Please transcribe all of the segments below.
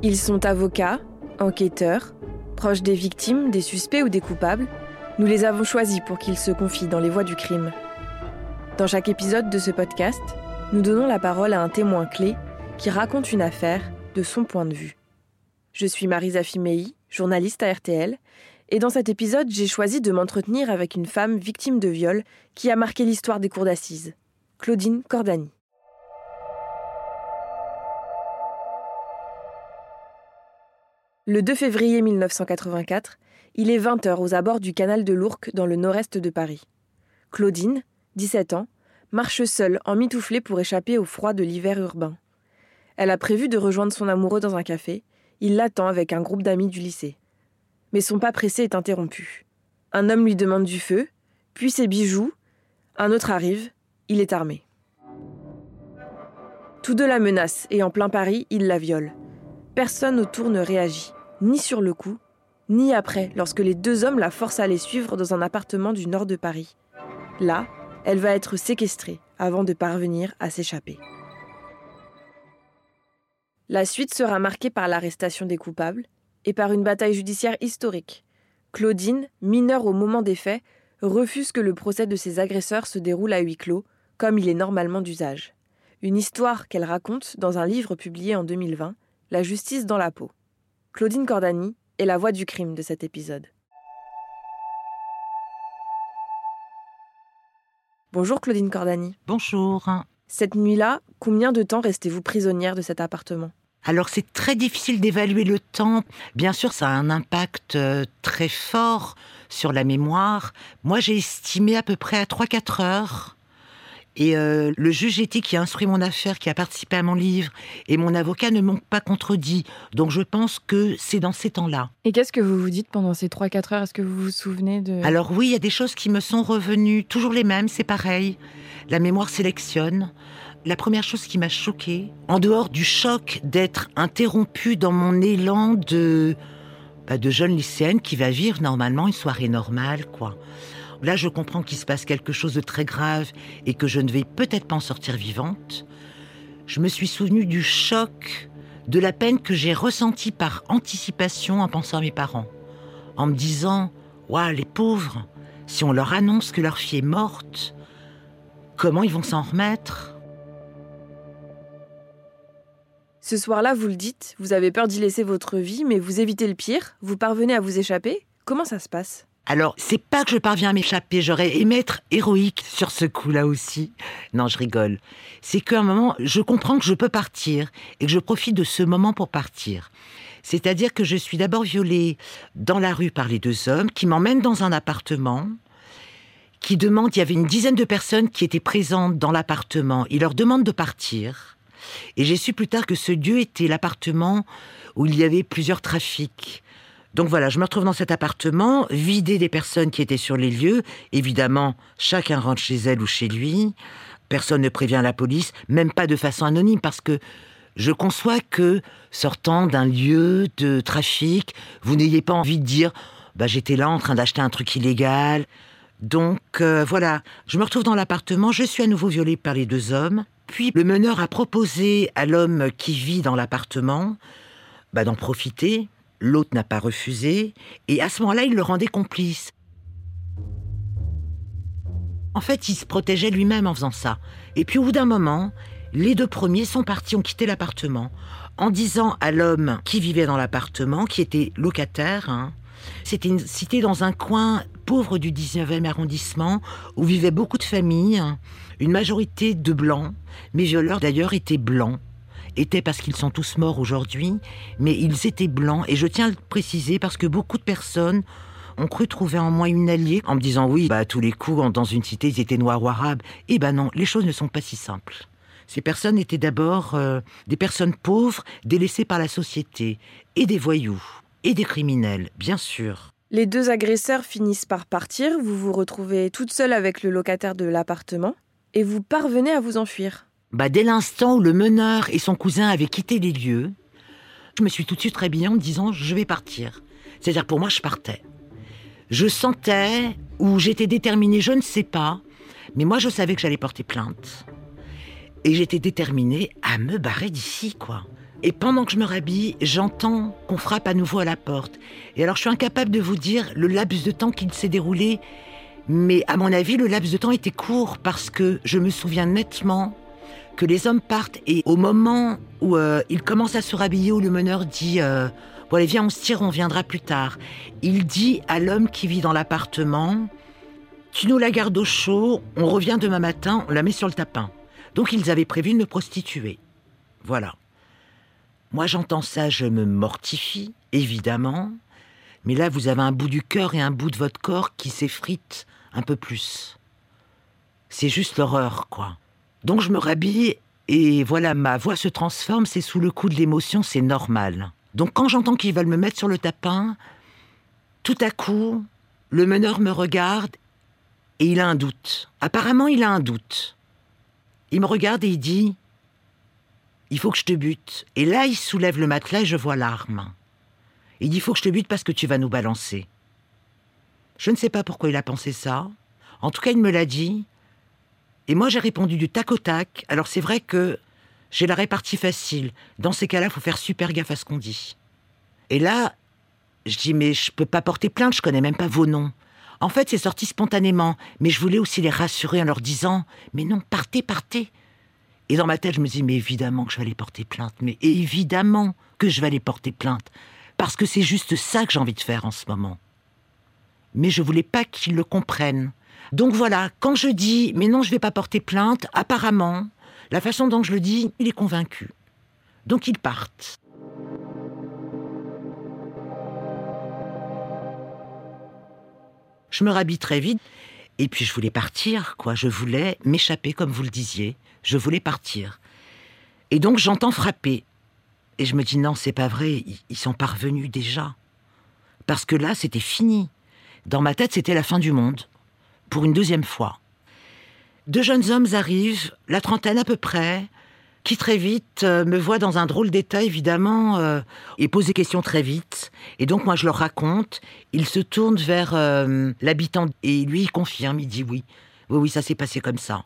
Ils sont avocats, enquêteurs, proches des victimes, des suspects ou des coupables. Nous les avons choisis pour qu'ils se confient dans les voies du crime. Dans chaque épisode de ce podcast, nous donnons la parole à un témoin clé qui raconte une affaire de son point de vue. Je suis Marisa Fimei, journaliste à RTL, et dans cet épisode, j'ai choisi de m'entretenir avec une femme victime de viol qui a marqué l'histoire des cours d'assises, Claudine Cordani. Le 2 février 1984, il est 20h aux abords du canal de l'Ourcq dans le nord-est de Paris. Claudine, 17 ans, marche seule en mitouflée pour échapper au froid de l'hiver urbain. Elle a prévu de rejoindre son amoureux dans un café. Il l'attend avec un groupe d'amis du lycée. Mais son pas pressé est interrompu. Un homme lui demande du feu, puis ses bijoux. Un autre arrive. Il est armé. Tous deux la menacent et en plein Paris, il la viole. Personne autour ne réagit ni sur le coup, ni après, lorsque les deux hommes la forcent à les suivre dans un appartement du nord de Paris. Là, elle va être séquestrée avant de parvenir à s'échapper. La suite sera marquée par l'arrestation des coupables et par une bataille judiciaire historique. Claudine, mineure au moment des faits, refuse que le procès de ses agresseurs se déroule à huis clos, comme il est normalement d'usage. Une histoire qu'elle raconte dans un livre publié en 2020, La justice dans la peau. Claudine Cordani est la voix du crime de cet épisode. Bonjour Claudine Cordani. Bonjour. Cette nuit-là, combien de temps restez-vous prisonnière de cet appartement? Alors c'est très difficile d'évaluer le temps. Bien sûr, ça a un impact euh, très fort sur la mémoire. Moi, j'ai estimé à peu près à 3-4 heures. Et euh, le juge éthique qui a instruit mon affaire, qui a participé à mon livre, et mon avocat ne m'ont pas contredit. Donc je pense que c'est dans ces temps-là. Et qu'est-ce que vous vous dites pendant ces 3-4 heures? Est-ce que vous vous souvenez de... Alors oui, il y a des choses qui me sont revenues, toujours les mêmes, c'est pareil. La mémoire sélectionne. La première chose qui m'a choquée, en dehors du choc d'être interrompue dans mon élan de, bah, de jeune lycéenne qui va vivre normalement une soirée normale, quoi. Là, je comprends qu'il se passe quelque chose de très grave et que je ne vais peut-être pas en sortir vivante. Je me suis souvenue du choc, de la peine que j'ai ressentie par anticipation en pensant à mes parents. En me disant, waouh, les pauvres, si on leur annonce que leur fille est morte, comment ils vont s'en remettre? Ce soir-là, vous le dites, vous avez peur d'y laisser votre vie, mais vous évitez le pire, vous parvenez à vous échapper. Comment ça se passe? Alors, c'est pas que je parviens à m'échapper, j'aurais aimé être héroïque sur ce coup-là aussi. Non, je rigole. C'est qu'à un moment, je comprends que je peux partir et que je profite de ce moment pour partir. C'est-à-dire que je suis d'abord violée dans la rue par les deux hommes qui m'emmènent dans un appartement, qui demandent, il y avait une dizaine de personnes qui étaient présentes dans l'appartement, ils leur demandent de partir. Et j'ai su plus tard que ce lieu était l'appartement où il y avait plusieurs trafics. Donc voilà, je me retrouve dans cet appartement, vidé des personnes qui étaient sur les lieux. Évidemment, chacun rentre chez elle ou chez lui. Personne ne prévient la police, même pas de façon anonyme, parce que je conçois que, sortant d'un lieu de trafic, vous n'ayez pas envie de dire bah, j'étais là en train d'acheter un truc illégal. Donc euh, voilà, je me retrouve dans l'appartement, je suis à nouveau violée par les deux hommes. Puis le meneur a proposé à l'homme qui vit dans l'appartement bah, d'en profiter, L'autre n'a pas refusé, et à ce moment-là, il le rendait complice. En fait, il se protégeait lui-même en faisant ça. Et puis au bout d'un moment, les deux premiers sont partis, ont quitté l'appartement, en disant à l'homme qui vivait dans l'appartement, qui était locataire, hein, c'était une cité dans un coin pauvre du 19e arrondissement, où vivaient beaucoup de familles, une majorité de blancs, mes violeurs d'ailleurs étaient blancs étaient parce qu'ils sont tous morts aujourd'hui, mais ils étaient blancs. Et je tiens à le préciser parce que beaucoup de personnes ont cru trouver en moi une alliée en me disant oui, bah, à tous les coups, dans une cité, ils étaient noirs ou arabes. Eh ben non, les choses ne sont pas si simples. Ces personnes étaient d'abord euh, des personnes pauvres, délaissées par la société, et des voyous, et des criminels, bien sûr. Les deux agresseurs finissent par partir, vous vous retrouvez toute seule avec le locataire de l'appartement, et vous parvenez à vous enfuir. Bah, dès l'instant où le meneur et son cousin avaient quitté les lieux, je me suis tout de suite réveillée en me disant je vais partir. C'est-à-dire pour moi, je partais. Je sentais, ou j'étais déterminée, je ne sais pas, mais moi je savais que j'allais porter plainte. Et j'étais déterminée à me barrer d'ici, quoi. Et pendant que je me rhabille, j'entends qu'on frappe à nouveau à la porte. Et alors je suis incapable de vous dire le laps de temps qu'il s'est déroulé, mais à mon avis, le laps de temps était court parce que je me souviens nettement que les hommes partent et au moment où euh, il commence à se rhabiller, où le meneur dit euh, Bon, allez, viens, on se tire, on viendra plus tard. Il dit à l'homme qui vit dans l'appartement Tu nous la gardes au chaud, on revient demain matin, on la met sur le tapin. Donc ils avaient prévu de me prostituer. Voilà. Moi, j'entends ça, je me mortifie, évidemment. Mais là, vous avez un bout du cœur et un bout de votre corps qui s'effrite un peu plus. C'est juste l'horreur, quoi. Donc je me rhabille et voilà, ma voix se transforme, c'est sous le coup de l'émotion, c'est normal. Donc quand j'entends qu'ils veulent me mettre sur le tapin, tout à coup, le meneur me regarde et il a un doute. Apparemment, il a un doute. Il me regarde et il dit il faut que je te bute. Et là, il soulève le matelas et je vois l'arme. Il dit, il faut que je te bute parce que tu vas nous balancer. Je ne sais pas pourquoi il a pensé ça. En tout cas, il me l'a dit. Et moi, j'ai répondu du tac au tac. Alors, c'est vrai que j'ai la répartie facile. Dans ces cas-là, faut faire super gaffe à ce qu'on dit. Et là, je dis, mais je peux pas porter plainte, je connais même pas vos noms. En fait, c'est sorti spontanément, mais je voulais aussi les rassurer en leur disant, mais non, partez, partez. Et dans ma tête, je me dis, mais évidemment que je vais aller porter plainte, mais évidemment que je vais aller porter plainte, parce que c'est juste ça que j'ai envie de faire en ce moment. Mais je voulais pas qu'ils le comprennent. Donc voilà, quand je dis, mais non, je vais pas porter plainte, apparemment, la façon dont je le dis, il est convaincu. Donc ils partent. Je me rhabille très vite. Et puis je voulais partir, quoi. Je voulais m'échapper, comme vous le disiez. Je voulais partir. Et donc j'entends frapper. Et je me dis non, c'est pas vrai, ils sont parvenus déjà. Parce que là, c'était fini. Dans ma tête, c'était la fin du monde. Pour une deuxième fois. Deux jeunes hommes arrivent, la trentaine à peu près, qui très vite euh, me voient dans un drôle d'état, évidemment, euh, et posent des questions très vite. Et donc, moi, je leur raconte. Ils se tournent vers euh, l'habitant et lui, il confirme, il dit oui. Oui, oui, ça s'est passé comme ça.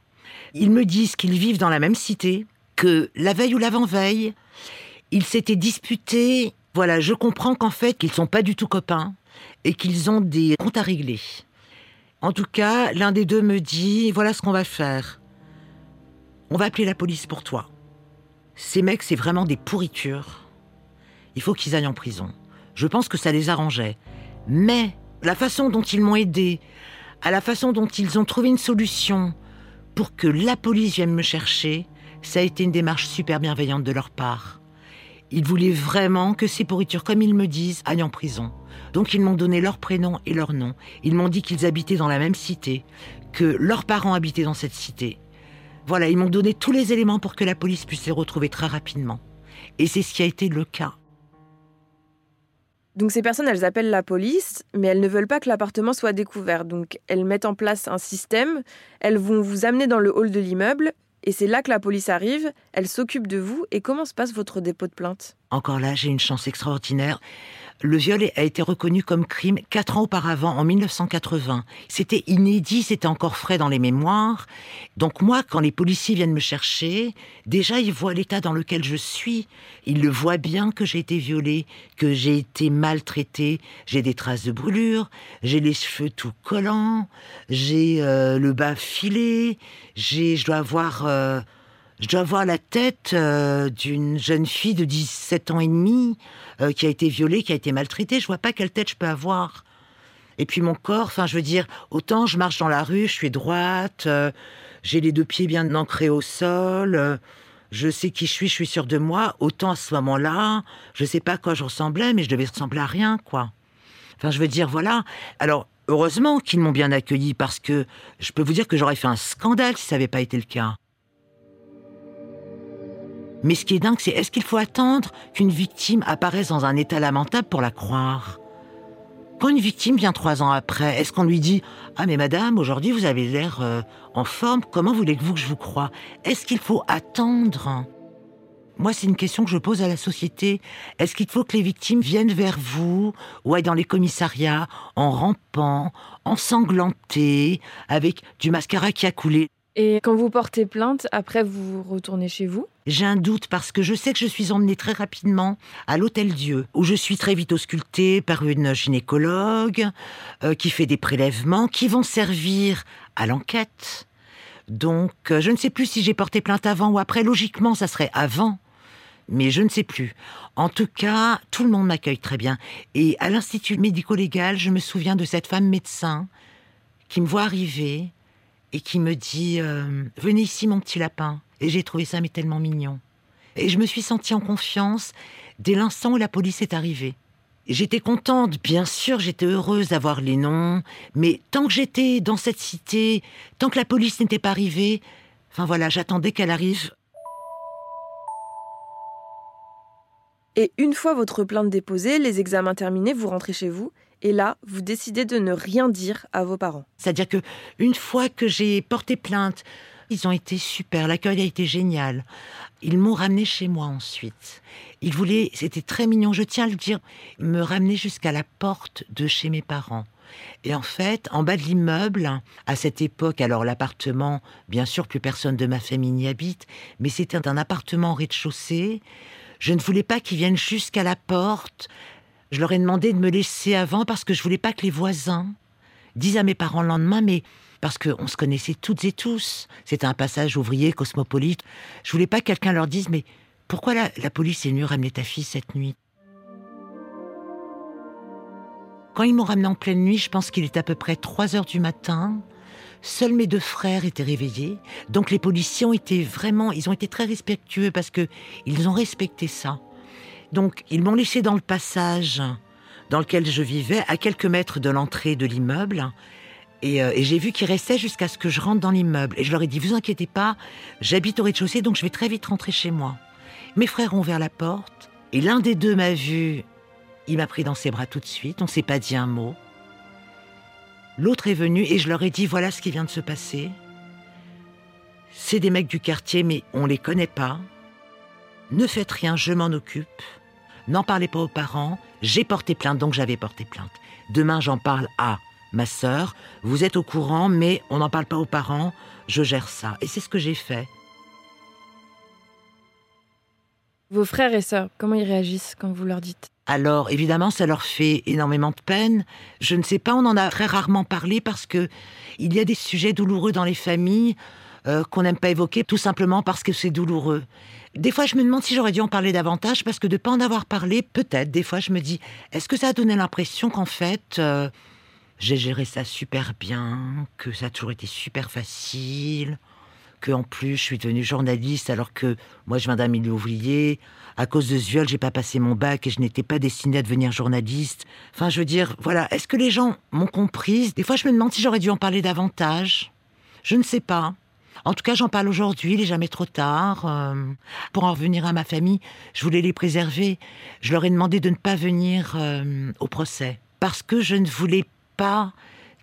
Ils me disent qu'ils vivent dans la même cité, que la veille ou l'avant-veille, ils s'étaient disputés. Voilà, je comprends qu'en fait, qu'ils sont pas du tout copains et qu'ils ont des comptes à régler. En tout cas, l'un des deux me dit voilà ce qu'on va faire. On va appeler la police pour toi. Ces mecs, c'est vraiment des pourritures. Il faut qu'ils aillent en prison. Je pense que ça les arrangeait. Mais la façon dont ils m'ont aidé, à la façon dont ils ont trouvé une solution pour que la police vienne me chercher, ça a été une démarche super bienveillante de leur part. Ils voulaient vraiment que ces pourritures, comme ils me disent, aillent en prison. Donc ils m'ont donné leur prénom et leur nom. Ils m'ont dit qu'ils habitaient dans la même cité, que leurs parents habitaient dans cette cité, voilà, ils m'ont donné tous les éléments pour que la police puisse les retrouver très rapidement. Et c'est ce qui a été le cas. Donc ces personnes, elles appellent la police, mais elles ne veulent pas que l'appartement soit découvert. Donc elles mettent en place un système, elles vont vous amener dans le hall de l'immeuble, et c'est là que la police arrive, elle s'occupe de vous, et comment se passe votre dépôt de plainte? Encore là, j'ai une chance extraordinaire. Le viol a été reconnu comme crime quatre ans auparavant, en 1980. C'était inédit, c'était encore frais dans les mémoires. Donc moi, quand les policiers viennent me chercher, déjà ils voient l'état dans lequel je suis. Ils le voient bien que j'ai été violée, que j'ai été maltraitée. J'ai des traces de brûlure, j'ai les cheveux tout collants, j'ai euh, le bas filé, j'ai, je dois avoir... Euh, je dois avoir la tête euh, d'une jeune fille de 17 ans et demi euh, qui a été violée, qui a été maltraitée. Je vois pas quelle tête je peux avoir. Et puis mon corps, enfin, je veux dire, autant je marche dans la rue, je suis droite, euh, j'ai les deux pieds bien ancrés au sol, je sais qui je suis, je suis sûre de moi. Autant à ce moment-là, je sais pas à quoi je ressemblais, mais je devais ressembler à rien, quoi. Enfin, je veux dire, voilà. Alors, heureusement qu'ils m'ont bien accueilli parce que je peux vous dire que j'aurais fait un scandale si ça n'avait pas été le cas. Mais ce qui est dingue, c'est est-ce qu'il faut attendre qu'une victime apparaisse dans un état lamentable pour la croire? Quand une victime vient trois ans après, est-ce qu'on lui dit Ah mais madame, aujourd'hui vous avez l'air euh, en forme, comment voulez-vous que je vous croie? Est-ce qu'il faut attendre? Moi, c'est une question que je pose à la société. Est-ce qu'il faut que les victimes viennent vers vous, ou aillent dans les commissariats, en rampant, ensanglantées, avec du mascara qui a coulé? Et quand vous portez plainte, après vous retournez chez vous? J'ai un doute parce que je sais que je suis emmenée très rapidement à l'Hôtel Dieu, où je suis très vite auscultée par une gynécologue euh, qui fait des prélèvements qui vont servir à l'enquête. Donc, euh, je ne sais plus si j'ai porté plainte avant ou après. Logiquement, ça serait avant, mais je ne sais plus. En tout cas, tout le monde m'accueille très bien. Et à l'Institut médico-légal, je me souviens de cette femme médecin qui me voit arriver et qui me dit euh, Venez ici, mon petit lapin. Et j'ai trouvé ça mais tellement mignon. Et je me suis sentie en confiance dès l'instant où la police est arrivée. J'étais contente, bien sûr, j'étais heureuse d'avoir les noms, mais tant que j'étais dans cette cité, tant que la police n'était pas arrivée, enfin voilà, j'attendais qu'elle arrive. Et une fois votre plainte déposée, les examens terminés, vous rentrez chez vous et là, vous décidez de ne rien dire à vos parents. C'est-à-dire que une fois que j'ai porté plainte, ils ont été super, l'accueil a été génial. Ils m'ont ramené chez moi ensuite. Ils voulaient, c'était très mignon, je tiens à le dire, me ramener jusqu'à la porte de chez mes parents. Et en fait, en bas de l'immeuble, à cette époque, alors l'appartement, bien sûr, plus personne de ma famille n'y habite, mais c'était un appartement au rez-de-chaussée. Je ne voulais pas qu'ils viennent jusqu'à la porte. Je leur ai demandé de me laisser avant parce que je voulais pas que les voisins disent à mes parents le lendemain, mais parce qu'on se connaissait toutes et tous. C'était un passage ouvrier, cosmopolite. Je voulais pas que quelqu'un leur dise, mais pourquoi la, police est venue ramener ta fille cette nuit? Quand ils m'ont ramené en pleine nuit, je pense qu'il était à peu près 3 heures du matin. Seuls mes deux frères étaient réveillés. Donc les policiers ont été vraiment, ils ont été très respectueux parce que ils ont respecté ça. Donc, ils m'ont laissé dans le passage dans lequel je vivais, à quelques mètres de l'entrée de l'immeuble. Et, euh, j'ai vu qu'ils restaient jusqu'à ce que je rentre dans l'immeuble. Et je leur ai dit, vous inquiétez pas, j'habite au rez-de-chaussée, donc je vais très vite rentrer chez moi. Mes frères ont ouvert la porte, et l'un des deux m'a vu. Il m'a pris dans ses bras tout de suite, on s'est pas dit un mot. L'autre est venu et je leur ai dit, voilà ce qui vient de se passer. C'est des mecs du quartier, mais on les connaît pas. Ne faites rien, je m'en occupe. N'en parlez pas aux parents. J'ai porté plainte, donc j'avais porté plainte. Demain, j'en parle à ma sœur. Vous êtes au courant, mais on n'en parle pas aux parents. Je gère ça. Et c'est ce que j'ai fait. Vos frères et sœurs, comment ils réagissent quand vous leur dites? Alors, évidemment, ça leur fait énormément de peine. Je ne sais pas, on en a très rarement parlé parce que il y a des sujets douloureux dans les familles euh, qu'on n'aime pas évoquer, tout simplement parce que c'est douloureux. Des fois, je me demande si j'aurais dû en parler davantage parce que de pas en avoir parlé, peut-être. Des fois, je me dis, est-ce que ça a donné l'impression qu'en fait, euh, j'ai géré ça super bien, que ça a toujours été super facile, que en plus, je suis devenue journaliste alors que moi, je viens d'un milieu ouvrier. À cause de ce viol, j'ai pas passé mon bac et je n'étais pas destinée à devenir journaliste. Enfin, je veux dire, voilà, est-ce que les gens m'ont comprise? Des fois, je me demande si j'aurais dû en parler davantage. Je ne sais pas. En tout cas, j'en parle aujourd'hui, il n'est jamais trop tard. Euh, pour en revenir à ma famille, je voulais les préserver. Je leur ai demandé de ne pas venir euh, au procès parce que je ne voulais pas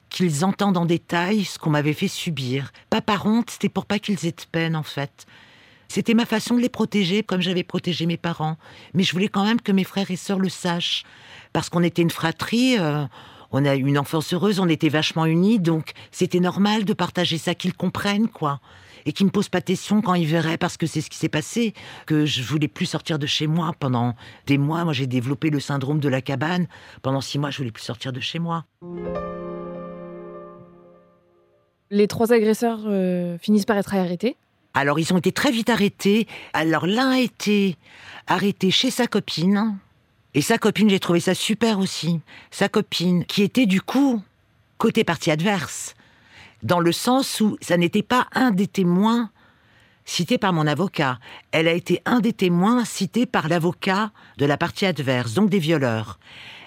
qu'ils entendent en détail ce qu'on m'avait fait subir. Pas par honte, c'était pour pas qu'ils aient de peine en fait. C'était ma façon de les protéger comme j'avais protégé mes parents. Mais je voulais quand même que mes frères et sœurs le sachent. Parce qu'on était une fratrie, euh, on a eu une enfance heureuse, on était vachement unis, donc c'était normal de partager ça, qu'ils comprennent, quoi. Et qu'ils me posent pas de questions quand ils verraient, parce que c'est ce qui s'est passé, que je voulais plus sortir de chez moi pendant des mois. Moi, j'ai développé le syndrome de la cabane. Pendant six mois, je voulais plus sortir de chez moi. Les trois agresseurs euh, finissent par être arrêtés. Alors, ils ont été très vite arrêtés. Alors, l'un a été arrêté chez sa copine, et sa copine, j'ai trouvé ça super aussi. Sa copine, qui était du coup côté partie adverse, dans le sens où ça n'était pas un des témoins cités par mon avocat. Elle a été un des témoins cités par l'avocat de la partie adverse, donc des violeurs.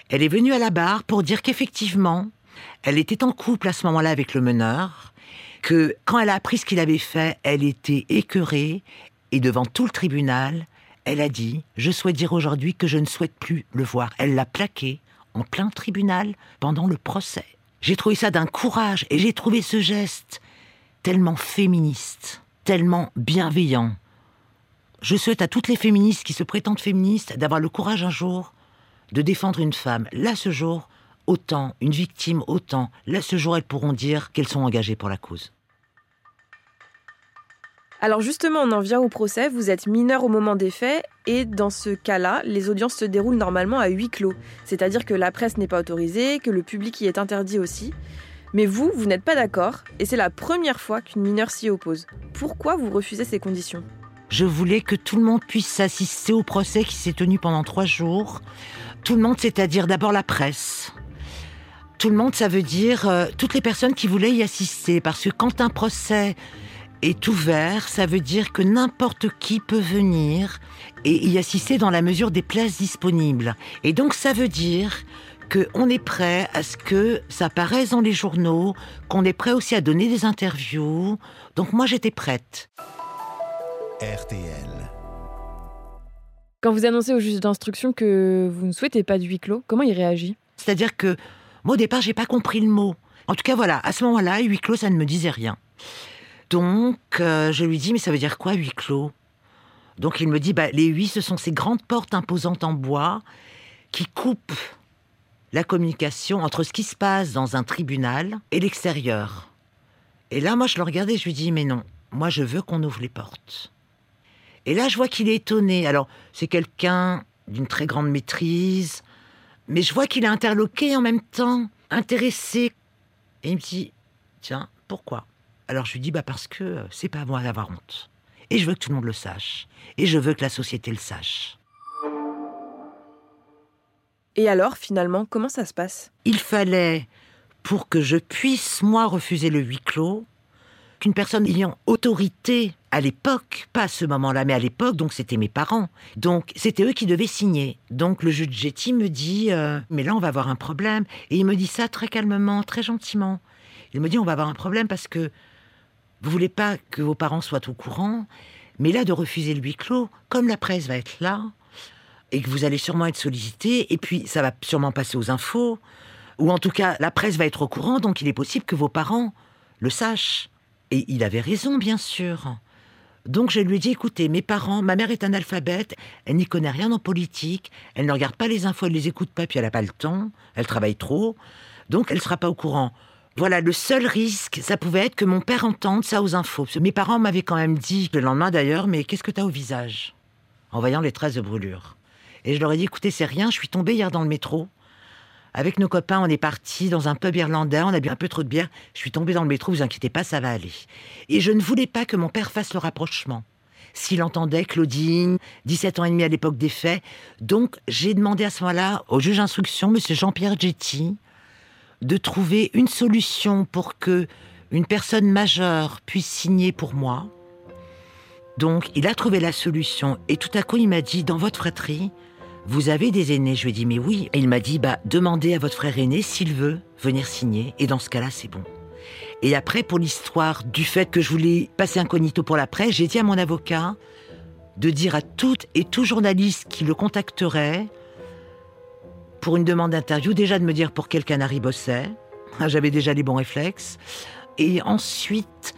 Elle est venue à la barre pour dire qu'effectivement, elle était en couple à ce moment-là avec le meneur, que quand elle a appris ce qu'il avait fait, elle était écœurée, et devant tout le tribunal, elle a dit Je souhaite dire aujourd'hui que je ne souhaite plus le voir. Elle l'a plaqué en plein tribunal pendant le procès. J'ai trouvé ça d'un courage et j'ai trouvé ce geste tellement féministe, tellement bienveillant. Je souhaite à toutes les féministes qui se prétendent féministes d'avoir le courage un jour de défendre une femme. Là, ce jour, autant, une victime, autant. Là, ce jour, elles pourront dire qu'elles sont engagées pour la cause. Alors justement, on en vient au procès. Vous êtes mineur au moment des faits et dans ce cas-là, les audiences se déroulent normalement à huis clos. C'est-à-dire que la presse n'est pas autorisée, que le public y est interdit aussi. Mais vous, vous n'êtes pas d'accord et c'est la première fois qu'une mineure s'y oppose. Pourquoi vous refusez ces conditions? Je voulais que tout le monde puisse assister au procès qui s'est tenu pendant trois jours. Tout le monde, c'est-à-dire d'abord la presse. Tout le monde, ça veut dire euh, toutes les personnes qui voulaient y assister. Parce que quand un procès est ouvert, ça veut dire que n'importe qui peut venir et y assister dans la mesure des places disponibles. Et donc ça veut dire qu'on est prêt à ce que ça paraisse dans les journaux, qu'on est prêt aussi à donner des interviews. Donc moi j'étais prête. RTL. Quand vous annoncez au juge d'instruction que vous ne souhaitez pas de huis clos, comment il réagit? C'est-à-dire que moi au départ j'ai pas compris le mot. En tout cas voilà, à ce moment-là, huis clos ça ne me disait rien. Donc, euh, je lui dis, mais ça veut dire quoi, huis clos? Donc, il me dit, bah, les huit, ce sont ces grandes portes imposantes en bois qui coupent la communication entre ce qui se passe dans un tribunal et l'extérieur. Et là, moi, je le regardais, je lui dis, mais non, moi, je veux qu'on ouvre les portes. Et là, je vois qu'il est étonné. Alors, c'est quelqu'un d'une très grande maîtrise, mais je vois qu'il est interloqué en même temps, intéressé. Et il me dit, tiens, pourquoi? Alors je lui dis bah parce que euh, c'est pas à moi d'avoir honte. Et je veux que tout le monde le sache. Et je veux que la société le sache. Et alors, finalement, comment ça se passe? Il fallait, pour que je puisse, moi, refuser le huis clos, qu'une personne ayant autorité à l'époque, pas à ce moment-là, mais à l'époque, donc c'était mes parents. Donc c'était eux qui devaient signer. Donc le juge Getty me dit, euh, mais là on va avoir un problème. Et il me dit ça très calmement, très gentiment. Il me dit, on va avoir un problème parce que vous voulez pas que vos parents soient au courant, mais là de refuser le huis clos, comme la presse va être là, et que vous allez sûrement être sollicité, et puis ça va sûrement passer aux infos, ou en tout cas la presse va être au courant, donc il est possible que vos parents le sachent. Et il avait raison, bien sûr. Donc je lui ai dit, écoutez, mes parents, ma mère est analphabète, elle n'y connaît rien en politique, elle ne regarde pas les infos, elle les écoute pas, puis elle n'a pas le temps, elle travaille trop, donc elle ne sera pas au courant. Voilà, le seul risque, ça pouvait être que mon père entende ça aux infos. Mes parents m'avaient quand même dit, le lendemain d'ailleurs, mais qu'est-ce que tu as au visage? En voyant les traces de brûlure. Et je leur ai dit, écoutez, c'est rien, je suis tombée hier dans le métro. Avec nos copains, on est parti dans un pub irlandais, on a bu un peu trop de bière. Je suis tombée dans le métro, vous inquiétez pas, ça va aller. Et je ne voulais pas que mon père fasse le rapprochement. S'il entendait Claudine, 17 ans et demi à l'époque des faits. Donc, j'ai demandé à ce moment-là au juge d'instruction, monsieur Jean-Pierre Getty, de trouver une solution pour que une personne majeure puisse signer pour moi. Donc, il a trouvé la solution et tout à coup, il m'a dit dans votre fratrie, vous avez des aînés Je lui ai dit mais oui. Et il m'a dit bah demandez à votre frère aîné s'il veut venir signer et dans ce cas-là, c'est bon. Et après, pour l'histoire du fait que je voulais passer incognito pour la presse, j'ai dit à mon avocat de dire à toutes et tout journaliste qui le contacterait pour une demande d'interview, déjà de me dire pour quel canari bossait. Ah, j'avais déjà les bons réflexes. Et ensuite,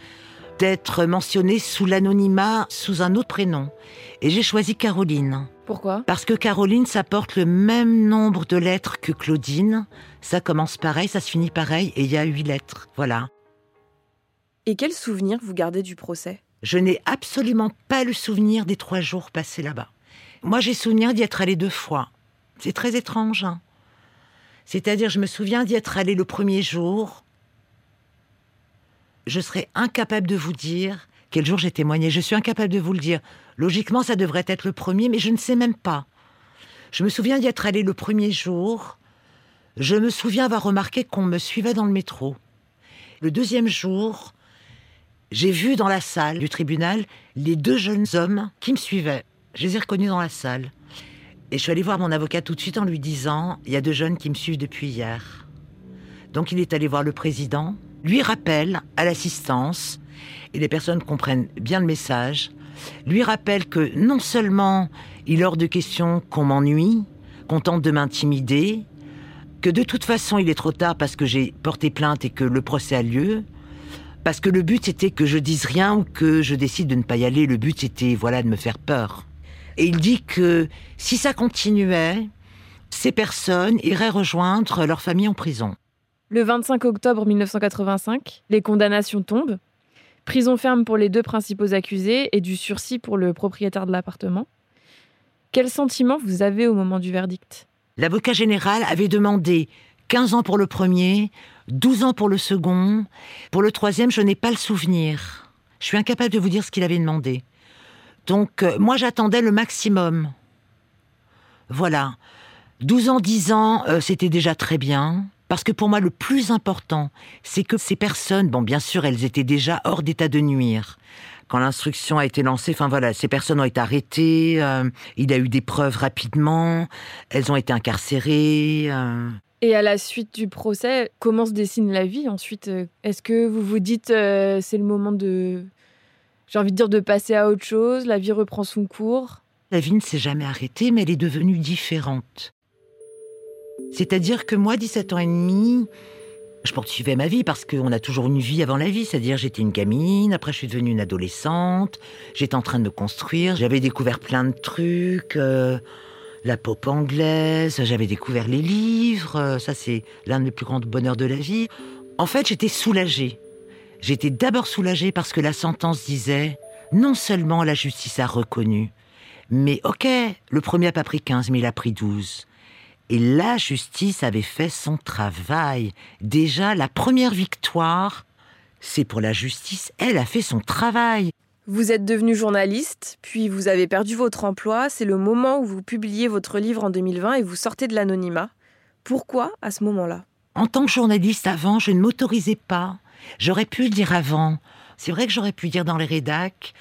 d'être mentionnée sous l'anonymat, sous un autre prénom. Et j'ai choisi Caroline. Pourquoi? Parce que Caroline, ça porte le même nombre de lettres que Claudine. Ça commence pareil, ça se finit pareil, et il y a huit lettres. Voilà. Et quel souvenir vous gardez du procès? Je n'ai absolument pas le souvenir des trois jours passés là-bas. Moi, j'ai souvenir d'y être allée deux fois. C'est très étrange. Hein. C'est-à-dire, je me souviens d'y être allé le premier jour. Je serais incapable de vous dire quel jour j'ai témoigné. Je suis incapable de vous le dire. Logiquement, ça devrait être le premier, mais je ne sais même pas. Je me souviens d'y être allé le premier jour. Je me souviens avoir remarqué qu'on me suivait dans le métro. Le deuxième jour, j'ai vu dans la salle du tribunal les deux jeunes hommes qui me suivaient. Je les ai reconnus dans la salle. Et je suis allée voir mon avocat tout de suite en lui disant il y a deux jeunes qui me suivent depuis hier. Donc il est allé voir le président, lui rappelle à l'assistance, et les personnes comprennent bien le message, lui rappelle que non seulement il est hors de question qu'on m'ennuie, qu'on tente de m'intimider, que de toute façon il est trop tard parce que j'ai porté plainte et que le procès a lieu, parce que le but c'était que je dise rien ou que je décide de ne pas y aller, le but c'était voilà de me faire peur. Et il dit que si ça continuait, ces personnes iraient rejoindre leur famille en prison. Le 25 octobre 1985, les condamnations tombent. prison ferme pour les deux principaux accusés et du sursis pour le propriétaire de l'appartement. Quel sentiment vous avez au moment du verdict? L'avocat général avait demandé 15 ans pour le premier, 12 ans pour le second. Pour le troisième, je n'ai pas le souvenir. Je suis incapable de vous dire ce qu'il avait demandé. Donc, euh, moi, j'attendais le maximum. Voilà. 12 ans, 10 ans, euh, c'était déjà très bien. Parce que pour moi, le plus important, c'est que ces personnes, bon, bien sûr, elles étaient déjà hors d'état de nuire. Quand l'instruction a été lancée, enfin voilà, ces personnes ont été arrêtées, euh, il y a eu des preuves rapidement, elles ont été incarcérées. Et à la suite du procès, comment se dessine la vie ensuite? Est-ce que vous vous dites c'est le moment de j'ai envie de dire de passer à autre chose, la vie reprend son cours. La vie ne s'est jamais arrêtée, mais elle est devenue différente. C'est-à-dire que moi, 17 ans et demi, je poursuivais ma vie parce qu'on a toujours une vie avant la vie. C'est-à-dire, j'étais une gamine, après je suis devenue une adolescente, j'étais en train de me construire, j'avais découvert plein de trucs, euh, la pop anglaise, j'avais découvert les livres, ça c'est l'un des plus grands bonheurs de la vie. En fait, j'étais soulagée. J'étais d'abord soulagée parce que la sentence disait non seulement la justice a reconnu, mais ok, le premier a pas pris 15, mais il a pris 12. Et la justice avait fait son travail. Déjà, la première victoire, c'est pour la justice, elle a fait son travail. Vous êtes devenu journaliste, puis vous avez perdu votre emploi. C'est le moment où vous publiez votre livre en 2020 et vous sortez de l'anonymat. Pourquoi à ce moment-là? En tant que journaliste avant, je ne m'autorisais pas J'aurais pu le dire avant. C'est vrai que j'aurais pu dire dans les rédacs,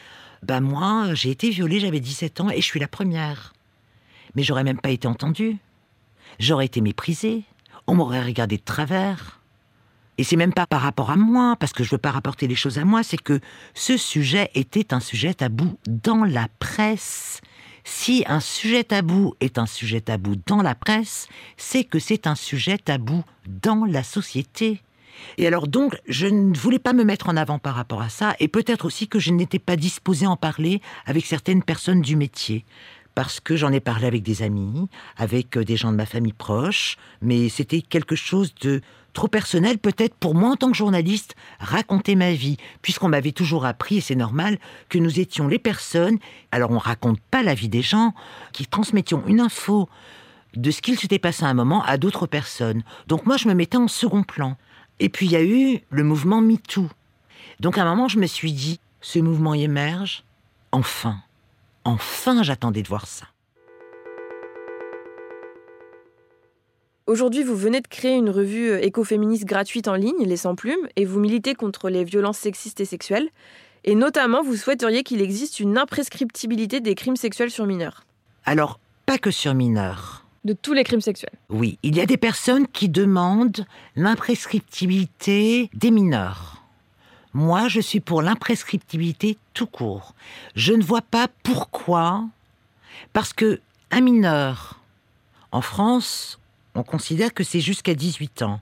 bah moi, j'ai été violée, j'avais 17 ans et je suis la première. Mais j'aurais même pas été entendue. J'aurais été méprisée. On m'aurait regardé de travers. Et c'est même pas par rapport à moi, parce que je veux pas rapporter les choses à moi, c'est que ce sujet était un sujet tabou dans la presse. Si un sujet tabou est un sujet tabou dans la presse, c'est que c'est un sujet tabou dans la société. Et alors donc, je ne voulais pas me mettre en avant par rapport à ça, et peut-être aussi que je n'étais pas disposée à en parler avec certaines personnes du métier. Parce que j'en ai parlé avec des amis, avec euh, des gens de ma famille proche, mais c'était quelque chose de trop personnel peut-être pour moi en tant que journaliste, raconter ma vie, puisqu'on m'avait toujours appris, et c'est normal, que nous étions les personnes, alors on raconte pas la vie des gens, qui transmettions une info de ce qu'il s'était passé à un moment à d'autres personnes. Donc moi je me mettais en second plan. Et puis il y a eu le mouvement MeToo. Donc à un moment, je me suis dit, ce mouvement émerge, enfin, enfin j'attendais de voir ça. Aujourd'hui, vous venez de créer une revue euh, écoféministe gratuite en ligne, Les Sans Plumes, et vous militez contre les violences sexistes et sexuelles. Et notamment, vous souhaiteriez qu'il existe une imprescriptibilité des crimes sexuels sur mineurs. Alors, pas que sur mineurs de tous les crimes sexuels. Oui, il y a des personnes qui demandent l'imprescriptibilité des mineurs. Moi, je suis pour l'imprescriptibilité tout court. Je ne vois pas pourquoi, parce que un mineur, en France, on considère que c'est jusqu'à 18 ans.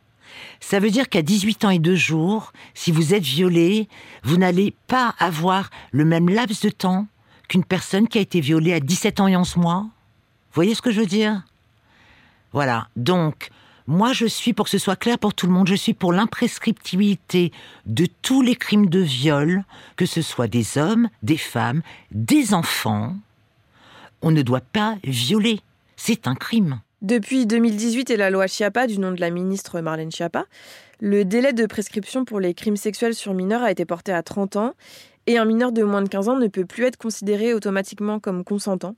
Ça veut dire qu'à 18 ans et deux jours, si vous êtes violé, vous n'allez pas avoir le même laps de temps qu'une personne qui a été violée à 17 ans et 11 mois. Vous voyez ce que je veux dire? Voilà. Donc, moi, je suis, pour que ce soit clair pour tout le monde, je suis pour l'imprescriptibilité de tous les crimes de viol, que ce soit des hommes, des femmes, des enfants. On ne doit pas violer. C'est un crime. Depuis 2018 et la loi Chiappa, du nom de la ministre Marlène Schiappa, le délai de prescription pour les crimes sexuels sur mineurs a été porté à 30 ans et un mineur de moins de 15 ans ne peut plus être considéré automatiquement comme consentant.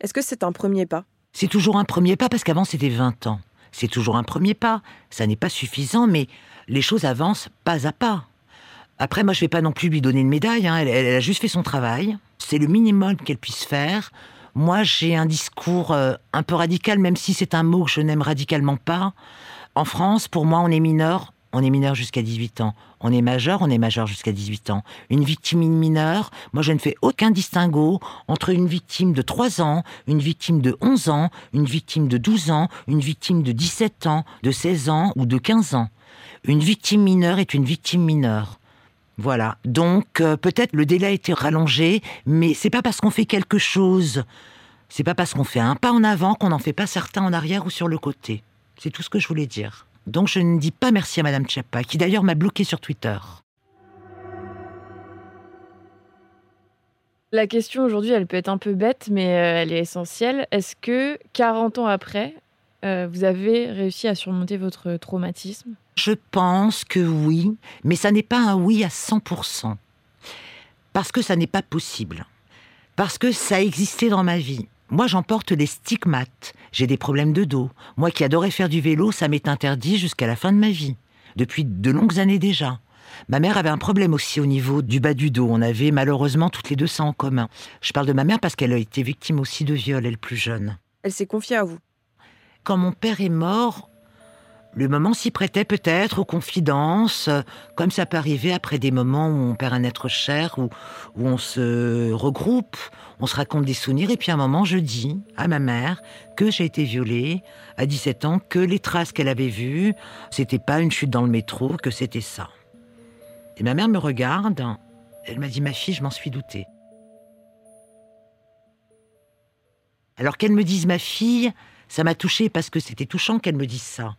Est-ce que c'est un premier pas? C'est toujours un premier pas parce qu'avant c'était 20 ans. C'est toujours un premier pas. Ça n'est pas suffisant, mais les choses avancent pas à pas. Après, moi, je vais pas non plus lui donner une médaille. Hein. Elle, a juste fait son travail. C'est le minimum qu'elle puisse faire. Moi, j'ai un discours euh, un peu radical, même si c'est un mot que je n'aime radicalement pas. En France, pour moi, on est mineur, on est mineur jusqu'à 18 ans. On est majeur, on est majeur jusqu'à 18 ans. Une victime mineure, moi je ne fais aucun distinguo entre une victime de 3 ans, une victime de 11 ans, une victime de 12 ans, une victime de 17 ans, de 16 ans ou de 15 ans. Une victime mineure est une victime mineure. Voilà. Donc euh, peut-être le délai a été rallongé, mais c'est pas parce qu'on fait quelque chose, c'est pas parce qu'on fait un pas en avant qu'on n'en fait pas certains en arrière ou sur le côté. C'est tout ce que je voulais dire. Donc je ne dis pas merci à Madame Chapa, qui d'ailleurs m'a bloqué sur Twitter. La question aujourd'hui, elle peut être un peu bête, mais euh, elle est essentielle. Est-ce que 40 ans après, euh, vous avez réussi à surmonter votre traumatisme? Je pense que oui, mais ça n'est pas un oui à 100%. Parce que ça n'est pas possible. Parce que ça a existé dans ma vie. Moi, j'emporte des stigmates. J'ai des problèmes de dos. Moi qui adorais faire du vélo, ça m'est interdit jusqu'à la fin de ma vie. Depuis de longues années déjà. Ma mère avait un problème aussi au niveau du bas du dos. On avait malheureusement toutes les deux ça en commun. Je parle de ma mère parce qu'elle a été victime aussi de viol, elle plus jeune. Elle s'est confiée à vous? Quand mon père est mort, le moment s'y prêtait peut-être aux confidences, comme ça peut arriver après des moments où on perd un être cher, où, où on se regroupe, on se raconte des souvenirs, et puis à un moment, je dis à ma mère que j'ai été violée à 17 ans, que les traces qu'elle avait vues, c'était pas une chute dans le métro, que c'était ça. Et ma mère me regarde, elle m'a dit Ma fille, je m'en suis doutée. Alors qu'elle me dise ma fille, ça m'a touchée parce que c'était touchant qu'elle me dise ça.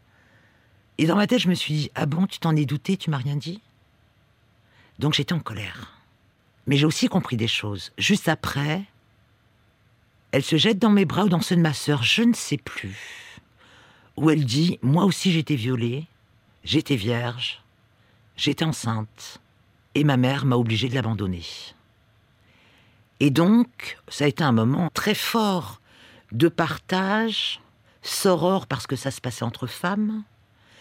Et dans ma tête, je me suis dit Ah bon, tu t'en es douté, tu m'as rien dit? Donc j'étais en colère. Mais j'ai aussi compris des choses. Juste après, elle se jette dans mes bras ou dans ceux de ma sœur, je ne sais plus. Où elle dit Moi aussi j'étais violée, j'étais vierge, j'étais enceinte, et ma mère m'a obligée de l'abandonner. Et donc, ça a été un moment très fort de partage, soror parce que ça se passait entre femmes,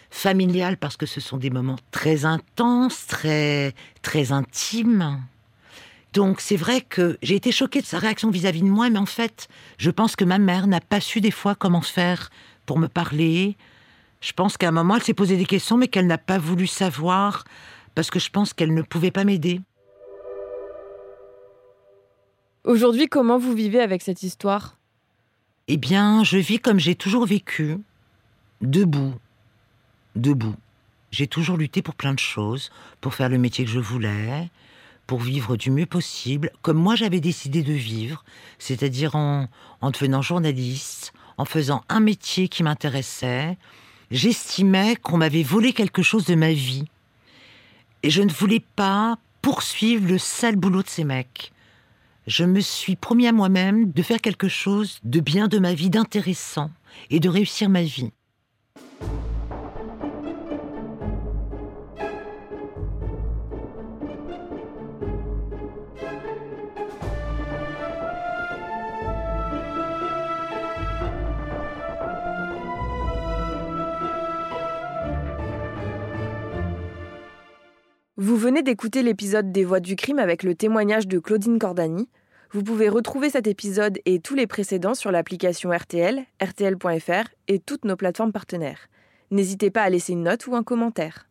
familial parce que ce sont des moments très intenses, très, très intimes. Donc c'est vrai que j'ai été choquée de sa réaction vis-à-vis de moi, mais en fait, je pense que ma mère n'a pas su des fois comment faire pour me parler. Je pense qu'à un moment, elle s'est posé des questions, mais qu'elle n'a pas voulu savoir, parce que je pense qu'elle ne pouvait pas m'aider. Aujourd'hui, comment vous vivez avec cette histoire? Eh bien, je vis comme j'ai toujours vécu, debout, debout. J'ai toujours lutté pour plein de choses, pour faire le métier que je voulais, pour vivre du mieux possible, comme moi j'avais décidé de vivre, c'est-à-dire en, en devenant journaliste, en faisant un métier qui m'intéressait. J'estimais qu'on m'avait volé quelque chose de ma vie. Et je ne voulais pas poursuivre le sale boulot de ces mecs. Je me suis promis à moi-même de faire quelque chose de bien de ma vie, d'intéressant, et de réussir ma vie. Vous venez d'écouter l'épisode des Voix du crime avec le témoignage de Claudine Cordani. Vous pouvez retrouver cet épisode et tous les précédents sur l'application RTL, RTL.fr et toutes nos plateformes partenaires. N'hésitez pas à laisser une note ou un commentaire.